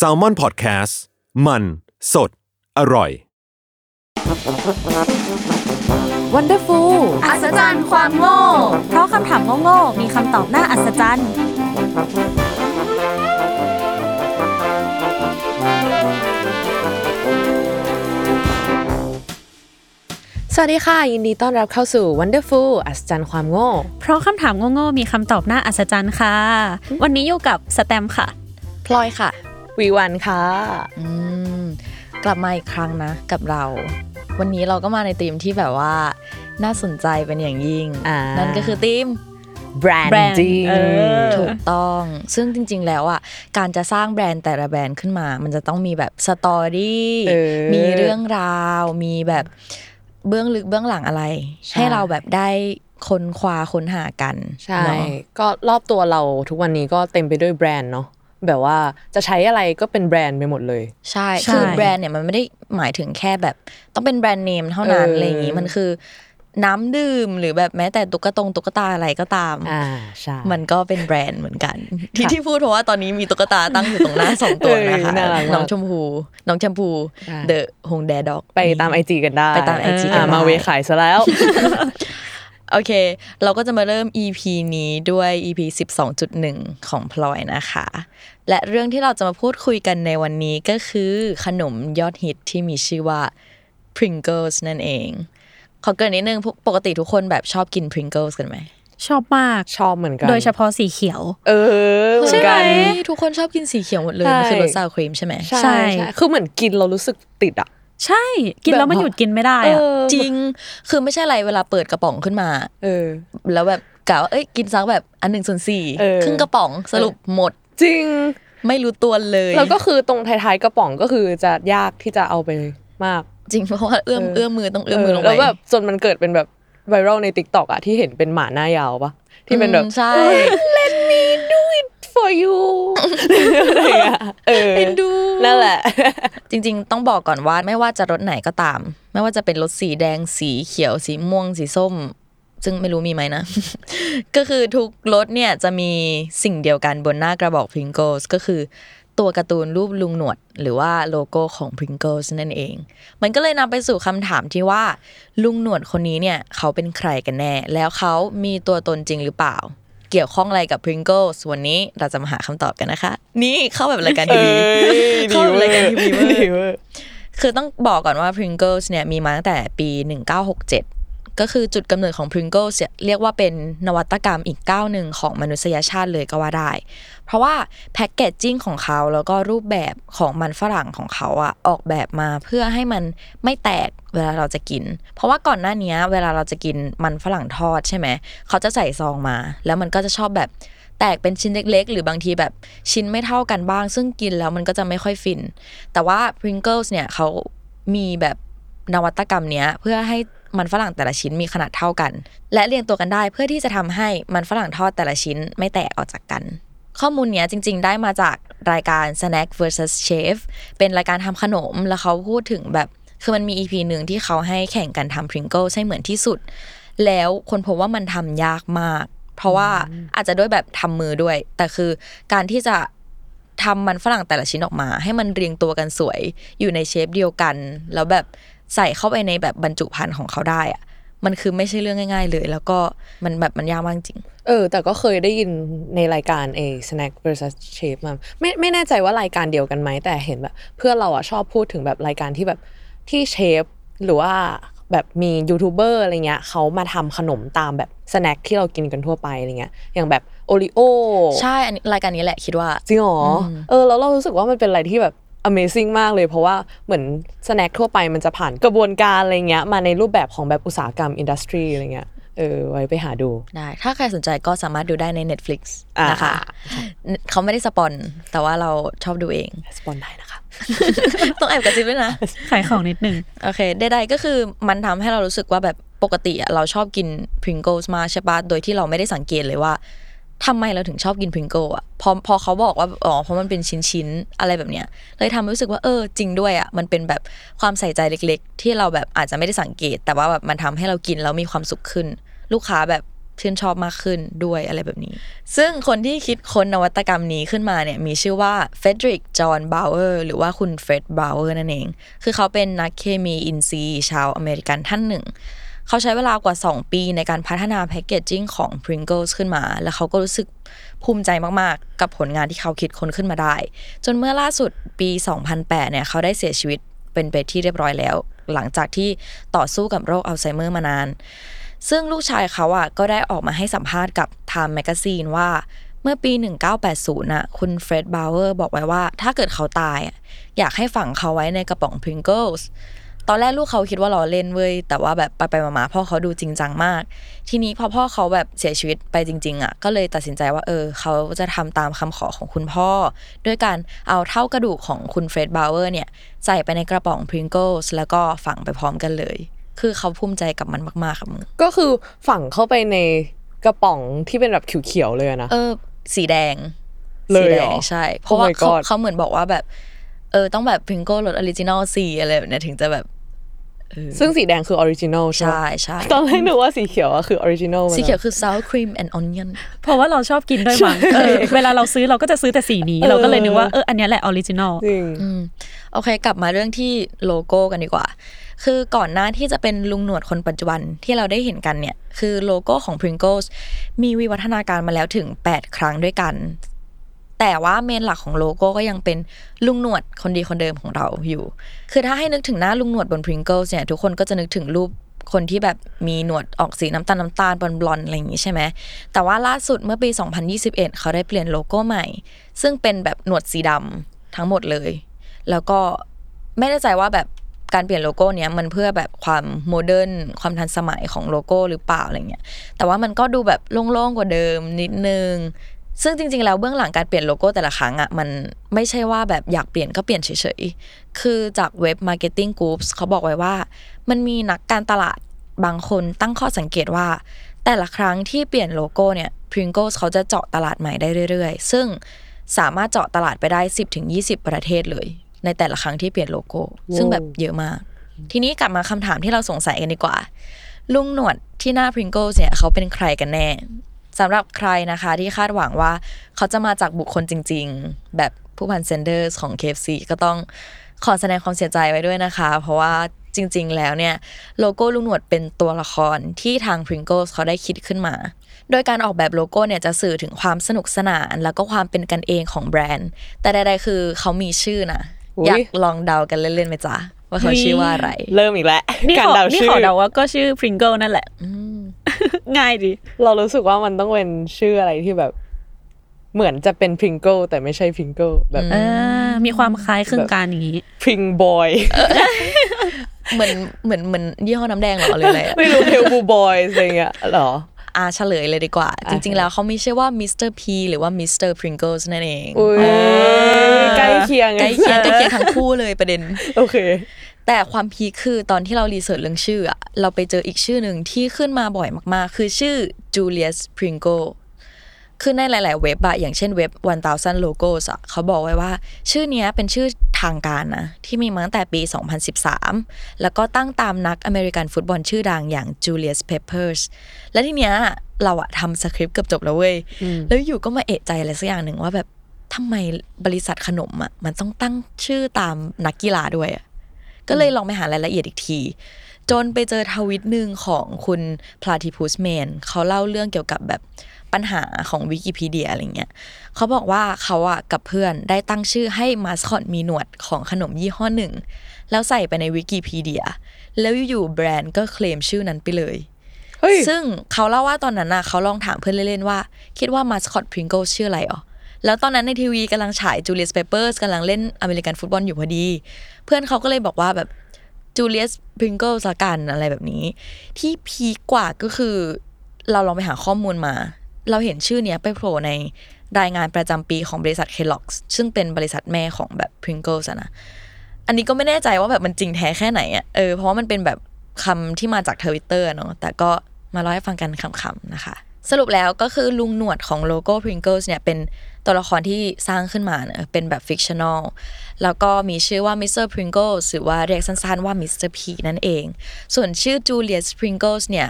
SALMON PODCAST มัน สด อร่อย Wonderful อัศจรรย์ความโง่ เพราะคำถามโง่ๆมีคำตอบน่าอัศจรรย์ สวัสดีค่ะ ยินดีต้อนรับเข้าสู่ Wonderful อัศจรรย์ความโง่ เพราะคำถามโง่ๆมีคำตอบน่าอัศจรรย์ค่ะ วันนี้อยู่กับสแตมป์ค่ะ พลอยค่ะ วีวันค่ะอืมกลับมาอีกครั้งนะกับเรา วันนี้เราก็มาในธีมที่แบบว่า น่าสนใจเป็นอย่างยิ่ง อ่านั่นั่นก็คือธีม branding เออ ถูกต้องซึ่งจริง ๆ แล้วอะการจะสร้างแบรนด์แต่ละแบรนด์ขึ้นมา มันจะต้องมีแบบ story เออมีเรื่องราว มีแบบเบื้องลึกเบื้องหลังอะไร ใช่ ให้เราแบบได้ค้นคว้าค้นหากันใช่ เนาะก็รอบตัวเราทุกวันนี้ก็เต็มไปด้วยแบรนด์เนาะ แบบว่าจะใช้อะไรก็เป็นแบรนด์ไปหมดเลยใช่ใช่คือแบรนด์เนี่ยมันไม่ได้หมายถึงแค่แบบ ต้องเป็นแบรนด์เนมเท่านั้นเออออะไรอย่างนี้มันคือน้ำดื่มหรือแบบแม้แต่ตุ๊กตงตุ๊กตาอะไรก็ตาม อ่าใช่ มันก็เป็นแบรนด์เหมือนกัน ที่ที่พูดเพราะว่าตอนนี้มีตุ๊กตาตั้งอยู่ตรงหน้าสองตัวนะคะเออน่ารักมากน้องชมพู น้องชมพูใช่เดอะฮงแดด็อก ไปตาม IG กันได้ ไปตาม IG กันอ่าได้มาเวขายซะแล้ว โอเค เราก็จะมาเริ่ม EP นี้ด้วย EP 12.1 ของพลอยนะคะ และเรื่องที่เราจะมาพูดคุยกันในวันนี้ก็คือขนมยอดฮิตที่มีชื่อว่า Pringles นั่นเอง ขอเกรินนิดนึงพวกปกติทุกคนแบบชอบกิน Pringles กันไหม ชอบมากชอบเหมือนกัน โดยเฉพาะสีเขียว เออเหมือนกันทุกคนชอบกินสีเขียวหมดเลยใช่มันคือรสซาวครีมใช่ไหมใช่ใช่ใช่ คือเหมือนกินเรารู้สึกติดอะ ใช่ กินแล้วมันหยุดกินไม่ได้อะจริง คือไม่ใช่อะไรเวลาเปิดกระป๋องขึ้นมา เออ แล้วแบบกะว่าเอ้ยกินสักแบบอันหนึ่งส่วนสี่เออครึ่งกระป๋องสรุปหมด จริง ไม่รู้ตัวเลย แล้วก็คือตรงท้ายๆกระป๋องก็คือจะยากที่จะเอาไปมาก จริงเพราะว่าเอื้อมเออเอื้อมมือต้องเอื้อมมือลงไปแล้วแบบจนมันเกิดเป็นแบบไวรัลในติ๊กต็อกอะที่เห็นเป็นหมาหน้ายาวปะที่เป็นแบบอืมใช่ let me do it for you อะไรอย่างเงี้ยเออเอ็นดู นั่นแหละ จริง ๆ ต้องบอกก่อนว่าไม่ว่าจะรสไหนก็ตาม ไม่ว่าจะเป็นรสสีแดงสีเขียวสีม่วงสีส้ม ซึ่งไม่รู้มีไหมนะ ก็คือทุกรสเนี่ยจะมีสิ่งเดียวกันบนหน้ากระบอก Pringles ก็คือตัวการ์ตูนรูปลุงหนวด หรือว่าโลโก้ของ Pringles นั่นเอง มันก็เลยนำไปสู่คำถามที่ว่า ลุงหนวดคนนี้เนี่ย เขาเป็นใครกันแน่ แล้วเขามีตัวตนจริงหรือเปล่า เกี่ยวข้องอะไรกับ Pringles วันนี้เราจะมาหาคำตอบกันนะคะ นี่เข้าแบบรายการทีวีเข้าแบบรายการทีวีเวอร์ดีเวอร์คือต้องบอกก่อนว่า Pringles เนี่ยมีมาตั้งแต่ปี 1967 ก็คือจุดกำเนิดของ Pringles เนี่ยเรียกว่าเป็นนวัตกรรมอีกก้าวหนึ่งของมนุษยชาติเลยก็ว่าได้ เพราะว่า packaging ของเขาแล้วก็รูปแบบของมันฝรั่งของเขาอะออกแบบมาเพื่อให้มันไม่แตกเวลาเราจะกิน เพราะว่าก่อนหน้านี้เวลาเราจะกินมันฝรั่งทอดใช่ไหมเขาจะใส่ซองมา แล้วมันก็จะชอบแบบแตกเป็นชิ้นเล็กๆ หรือบางทีแบบชิ้นไม่เท่ากันบ้าง ซึ่งกินแล้วมันก็จะไม่ค่อยฟิน แต่ว่า Pringles เนี่ยเขามีแบบนวัตกรรมเนี้ยเพื่อให้ มันฝรั่งแต่ละชิ้นมีขนาดเท่ากัน และเรียงตัวกันได้เพื่อที่จะทำให้มันฝรั่งทอดแต่ละชิ้นไม่แตกออกจากกัน ข้อมูลเนี้ยจริง ๆ ได้มาจากรายการ Snack vs Chef เป็นรายการทำขนมแล้วเขาพูดถึงแบบคือมันมี EP หนึ่งที่เขาให้แข่งกันทำ Pringles ให้เหมือนที่สุด แล้วคนพบว่ามันทำยากมาก เพราะว่าอาจจะด้วยแบบทำมือด้วย แต่คือการที่จะทำมันฝรั่งแต่ละชิ้นออกมา ให้มันเรียงตัวกันสวย อยู่ในเชฟเดียวกัน แล้วแบบ ใส่เข้าไปในแบบบรรจุภัณฑ์ของเขาได้อะมันคือไม่ใช่เรื่องง่าย ๆ เลย แล้วก็มันแบบมันยากมากจริง เออ แต่ก็เคยได้ยินในรายการเอ snack versus chef มาไม่ไม่แน่ใจว่ารายการเดียวกันไหมแต่เห็นแบบ เพื่อนเราอะชอบพูดถึงแบบรายการที่แบบที่เชฟหรือว่าแบบมียูทูบเบอร์อะไรเงี้ยเขามาทำขนมตามแบบ snack ที่เรากินกันทั่วไปอะไรเงี้ยอย่างแบบ Oreo ใช่อันนี้รายการนี้แหละคิดว่าจริงเหรออมเออแล้วเรารู้สึกว่ามันเป็นอะไรที่แบบ Amazing มากเลยเพราะว่าเหมือน snack ทั่วไปมันจะผ่านกระบวนการอะไรเงี้ยมาในรูปแบบของแบบอุตสาหกรรม industry อะไรเงี้ยเออไว้ไปหาดูได้ ถ้าใครสนใจก็สามารถดูได้ใน Netflix อ่านะคะเขาไม่ได้สปอนแต่ว่าเราชอบดูเองสปอนได้นะคะ ต้องแอบกระซิบด้วยนะขายของนิดนึงโอเคใดๆก็คือมันทำให้เรารู้สึกว่าแบบปกติอะเราชอบกิน Pringles มากใช่ปะโดยที่เราไม่ได้สังเกตเลยว่า ทำไมเราถึงชอบกิน Pringles อะพอพอเขาบอกว่าอ๋อเพราะมันเป็นชิ้นๆอะไรแบบเนี้ยเลยทำให้รู้สึกว่าเออจริงด้วยอะมันเป็นแบบความใส่ใจเล็ก ๆ ที่เราแบบอาจจะไม่ได้สังเกต แต่ว่าแบบมันทำให้เรากินแล้วมีความสุขขึ้น ลูกค้าแบบชื่นชอบมากขึ้นด้วยอะไรแบบนี้ ซึ่งคนที่คิดค้นนวัตกรรมนี้ขึ้นมาเนี่ยมีชื่อว่าเฟรดริก จอห์น บาวเออร์ หรือว่าคุณเฟร็ด บาวเออร์นั่นเอง คือเขาเป็นนักเคมีอินทรีย์ชาวอเมริกันท่านหนึ่ง เขาใช้เวลากว่า 2 ปีในการพัฒนา packaging ของ Pringles ขึ้นมา แล้วเขาก็รู้สึกภูมิใจมาก ๆ กับผลงานที่เขาคิดค้นขึ้นมาได้ จนเมื่อล่าสุดปี 2008 เนี่ย เขาได้เสียชีวิตเป็นไปที่เรียบร้อยแล้ว หลังจากที่ต่อสู้กับโรคอัลไซเมอร์มานาน ซึ่งลูกชายเขาอะก็ได้ออกมาให้สัมภาษณ์กับ Time Magazine ว่าเมื่อปี 1980น่ะ คุณเฟร็ดบาวเวอร์บอกไว้ว่า ถ้าเกิดเขาตายอะอยากให้ฝังเขาไว้ในกระป๋อง Pringles ตอนแรกลูกเขาคิดว่าล้อเล่นเว้ยแต่ว่าแบบไปไปๆมาๆพ่อเขาดูจริงจังมาก ทีนี้พอพ่อเขาแบบเสียชีวิตไปจริง ๆ อะ ก็เลยตัดสินใจว่าเออเขาจะทำตามคำขอของคุณพ่อ ด้วยการเอาเถ้ากระดูกของคุณเฟร็ดบาวเวอร์เนี่ยใส่ไปในกระป๋อง Pringles แล้วก็ฝังไปพร้อมกันเลย คือเขาภูมิใจกับมันมากๆครับมึงก็คือฝังเข้าไปในกระป๋องที่เป็นแบบเขียวๆเลยอะนะเออ สีแดงเลยสีแดงเหรอใช่ เพราะว่า เขา my god เขาเหมือนบอกว่าแบบเออต้องแบบ Pringles รส original สีอะไรแบบเนี้ยถึงจะแบบเออ ซึ่งสีแดงคือ original ใช่ไหมใช่ใช่ตอนแรกนึกว่าสีเขียวอะคือ original สีเขียวคือ sour cream and onion เพราะว่าเราชอบกินด้วยมั้งเออเวลาเราซื้อเราก็จะซื้อแต่สีนี้ เราก็เลยนึกว่าเอออันเนี้ยแหละ original จริงอืมโอเค กลับมาเรื่องที่โลโก้กันดีกว่า คือก่อนหน้าที่จะเป็นลุงหนวดคนปัจจุบันที่เราได้เห็นกันเนี่ย คือโลโก้ของ Pringles มีวิวัฒนาการมาแล้วถึง 8 ครั้งด้วยกัน แต่ว่า main หลักของโลโก้ก็ยังเป็นลุงหนวดคนดีคนเดิมของเราอยู่ คือถ้าให้นึกถึงหน้าลุงหนวดบน Pringles เนี่ยทุกคนก็จะนึกถึงรูปคนที่แบบมีหนวดออกสีน้ำตาลน้ำตาล blond blond ๆอะไรอย่างนี้ใช่ไหม แต่ว่าล่าสุดเมื่อปี 2021 เขาได้เปลี่ยนโลโก้ใหม่ ซึ่งเป็นแบบหนวดสีดำทั้งหมดเลย แล้วก็ไม่แน่ใจว่าแบบการเปลี่ยนโลโก้เนี้ยมันเพื่อแบบความ modern ความทันสมัยของโลโก้หรือเปล่าอะไรเงี้ย แต่ว่ามันก็ดูแบบโล่งๆกว่าเดิมนิดนึง ซึ่งจริง ๆ แล้วเบื้องหลังการเปลี่ยนโลโก้แต่ละครั้งอะมันไม่ใช่ว่าแบบอยากเปลี่ยนก็เปลี่ยนเฉยๆ คือจากเว็บ Marketing Groups เขาบอกไว้ว่า มันมีนักการตลาดบางคนตั้งข้อสังเกตว่า แต่ละครั้งที่เปลี่ยนโลโก้เนี่ย Pringles เขาจะเจาะตลาดใหม่ได้เรื่อย ๆ ซึ่งสามารถเจาะตลาดไปได้ 10-20 ประเทศเลย ในแต่ละครั้งที่เปลี่ยนโลโก้ ซึ่งแบบเยอะมาก ทีนี้กลับมาคำถามที่เราสงสัยกันดีกว่า ลุงหนวดที่หน้า Pringles เนี่ยเขาเป็นใครกันแน่ สำหรับใครนะคะที่คาดหวังว่าเขาจะมาจากบุคคลจริง ๆ แบบผู้พันเซนเดอร์สของ KFC ก็ต้องขอแสดงความเสียใจไว้ด้วยนะคะ เพราะว่าจริง ๆ แล้วเนี่ย โลโก้ลุงหนวดเป็นตัวละครที่ทาง Pringles เขาได้คิดขึ้นมา โดยการออกแบบโลโก้เนี่ยจะสื่อถึงความสนุกสนาน แล้วก็ความเป็นกันเองของแบรนด์ แต่ใดๆคือเขามีชื่อนะอุ๊ยอยากลองเดากันเล่นๆไหมจ๊ะว่าเขาชื่อว่าอะไร เริ่มอีกแล้วนี่การขอเดานี่ชื่อขอเดาว่าก็ชื่อ Pringle นั่นแหละ ง่ายดีเรารู้สึกว่ามันต้องเป็นชื่ออะไรที่แบบ เหมือนจะเป็น Pringle แต่ไม่ใช่ Pringleแบบเออมีความคล้ายคลึงกันอย่างนี้ Pring Boyเหมือนเหมือนเหมือนยี่ห้อน้ำแดงเหรอหรืออะไรอะไม่รู้เฮลซ์บลูบอยอะไรเงี้ยเหรออ่าเฉลยเลยดีกว่า จริง ๆ แล้วเขามีชื่อว่า Mister P หรือว่า Mister Pringle นั่นเองอุ้ยใกล้เคียงใกล้เคียงใกล้เคียงทั้งคู่เลยประเด็น โอเค แต่ความ peak คือตอนที่เรา research เรื่องชื่ออะเราไปเจออีกชื่อหนึ่งที่ขึ้นมาบ่อยมากๆ คือชื่อ Julius Pringle คือในหลาย ๆ เว็บอะอย่างเช่นเว็บ1000 Logos อะเขาบอกไว้ว่า ชื่อเนี้ยเป็นชื่อทางการนะ ที่มีมาตั้งแต่ปี 2013 แล้วก็ตั้งตามนักอเมริกันฟุตบอลชื่อดังอย่าง Julius Peppers และทีเนี้ยเราอะทำสคริปต์เกือบจบแล้วเว้ย แล้วอยู่ก็มาเอะใจอะไรสักอย่างหนึ่งว่าแบบทำไมบริษัทขนมอะมันต้องตั้งชื่อตามนักกีฬาด้วยอะ ก็เลยลองไปหารายละเอียดอีกที จนไปเจอทวิตหนึ่งของคุณ Platypus Man เขาเล่าเรื่องเกี่ยวกับแบบปัญหาของวิกิพีเดียอะไรเงี้ยเขาบอกว่าเขาอะกับเพื่อนได้ตั้งชื่อให้มาสคอตมีหนวดของขนมยี่ห้อหนึ่ง แล้วใส่ไปในวิกิพีเดีย แล้วอยู่ๆแบรนด์ก็เคลมชื่อนั้นไปเลยเฮ้ยซึ่งเขาเล่าว่าตอนนั้นน่ะเขาลองถามเพื่อนเล่นๆว่า คิดว่ามาสคอต Pringles ชื่ออะไรอ๋อ แล้วตอนนั้นในทีวีกำลังฉาย Julius Peppers กำลังเล่นอเมริกันฟุตบอลอยู่พอดี เพื่อนเขาก็เลยบอกว่าแบบ Julius Pringle ละกันอะไรแบบนี้ ที่ peak กว่าก็คือ เราลองไปหาข้อมูลมา เราเห็นชื่อเนี้ยไปโผล่ในรายงานประจำปีของบริษัท Kellogg's ซึ่งเป็นบริษัทแม่ของแบบ Pringles นะ อันนี้ก็ไม่แน่ใจว่าแบบมันจริงแท้แค่ไหนอะเออเพราะว่ามันเป็นแบบคำที่มาจากทวิตเตอร์เนาะแต่ก็มาเล่าให้ฟังกันขำๆนะคะ สรุปแล้วก็คือลุงหนวดของโลโก้ Pringles เนี่ยเป็น ตัวละครที่สร้างขึ้นมาเนอะเป็นแบบฟิกชัน a ลแล้วก็มีชื่อว่า Mr. Pringles หรือว่าเรียกสั้นๆว่า Mr. P นั่นเอง ส่วนชื่อ Julius Pringles เนี่ย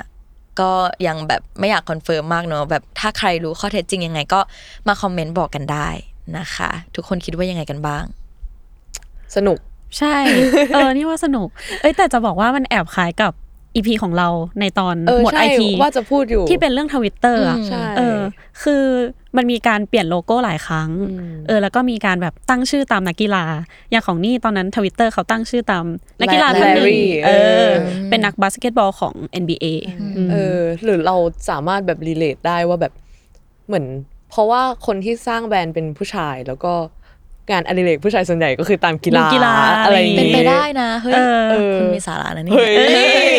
ก็ยังแบบไม่อยาก confirm มากเนอะแบบถ้าใครรู้ข้อเท็จจริงยังไงก็มาคอมเมนต์บอกกันได้นะคะ ทุกคนคิดว่ายังไงกันบ้าง สนุก ใช่ เออ นี่ว่าสนุก เอ้ยแต่จะบอกว่ามันแอบคล้ายกับ EP ของเราในตอนเออหมวดใช่ไอ้ที่ว่าจะพูดอยู่ที่เป็นเรื่องทวิตเตอร์อะอืมใช่เออ คือมันมีการเปลี่ยนโลโก้หลายครั้งอือืมเออ แล้วก็มีการแบบตั้งชื่อตามนักกีฬา อย่างของนี่ตอนนั้นทวิตเตอร์เขาตั้งชื่อตามนักกีฬาท่านหนึ่ง Larry เออเออ เป็นนักบาสเกตบอลของ NBA มเออ หรือเราสามารถแบบ relateได้ว่าแบบเหมือน เพราะว่าคนที่สร้างแบรนด์เป็นผู้ชายแล้วก็ งานอดิเรกผู้ชายส่วนใหญ่ก็คือตามกีฬาดูกีฬาอะไรอย่างเป็นงี้ไปได้นะเฮ้ยเออคุณมีสาระนะนี่เฮ้ย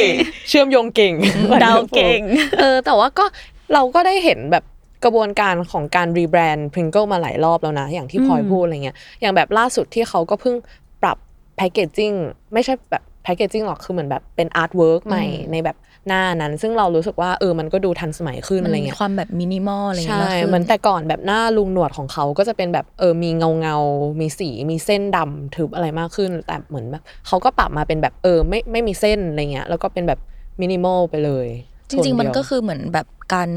เชื่อมโยงเก่งเดาเก่งเออแต่ว่าก็เราก็ได้เห็นแบบกระบวนการของการ rebrand Pringle มาหลายรอบแล้วนะ อย่างที่พลอยอืมพูดอะไรเงี้ยอย่างแบบล่าสุดที่เขาก็เพิ่งปรับแพ c เกจจิ้งไม่ใช่แบบแพ c เกจจิ้งหรอกคือเหมือนแบบเป็น artwork ใหม่อืมในแบบ หน้านั้น ซึ่งเรารู้สึกว่าเออมันก็ดูทันสมัยขึ้นมันอะไรมีเงี้ยความแบบมินิมอลอะไรอย่างใช่เงี้ยมากขึ้นเหมือนแต่ก่อนแบบหน้าลุงหนวดของเขาก็จะเป็นแบบเออมีเงาเงาๆมีสีมีเส้นดำทึบอะไรมากขึ้น แต่เหมือนแบบเขาก็ปรับมาเป็นแบบเออไม่ไม่มีเส้นอะไรเงี้ยแล้วก็เป็นแบบมินิมอลไปเลย จริง ๆ มันโทเดียวก็คือเหมือนแบบการ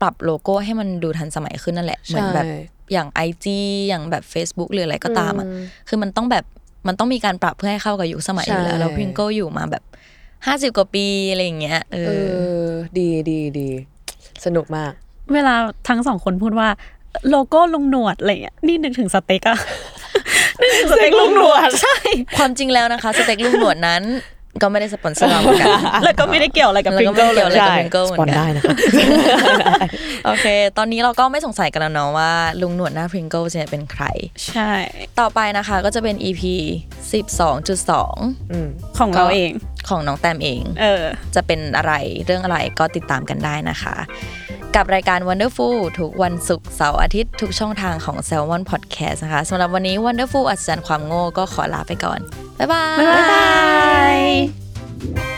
ปรับโลโก้ให้มันดูทันสมัยขึ้นนั่นแหละเหมือนแบบใช่อย่าง IG อย่างแบบ Facebook หรืออะไรก็ตามอะอืมคือมันต้องแบบมันต้องมีการปรับเพื่อให้เข้ากับยุคสมัยอยู่แล้วใช่แล้ว Pringle อยู่มาแบบ ห้าสิบกว่าปีอะไรอย่างเงี้ยเอเอออ ดีดีดีสนุกมาก เวลาทั้งสองคนพูดว่า โลโก้ลุงหนวดอะไรเงี้ยนี่นึกถึงสเต็กอะนึกถึงสเต็กลุงหนวดใช่ ความจริงแล้วนะคะ สเต็กลุงหนวดนั้นก็ไม่ได้สปอนเซอร์เราเหมือนกัน แล้วก็ไม่ได้เกี่ยวอะไรกับ Pringle แล้วก็ไม่เกิลเกี่ยวอะไรเลยกับใช่ Pringle เหมือนกันสปอนได้นะคะโอเค ตอนนี้เราก็ไม่สงสัยกันแล้วเนาะว่าลุงหนวดหน้า Pringle เนี่ยเป็นใคร ใช่ ต่อไปนะคะก็จะเป็น EP 12.2ของเราเองของน้องแตมเอง เออ จะเป็นอะไรเรื่องอะไรก็ติดตามกันได้นะคะ กับรายการ Wonderful ทุกวันศุกร์เสาร์อาทิตย์ทุกช่องทางของ Salmon Podcast นะคะสำหรับวันนี้ Wonderful อัศจรรย์ความโง่ก็ขอลาไปก่อน บ๊ายบาย บ๊ายบาย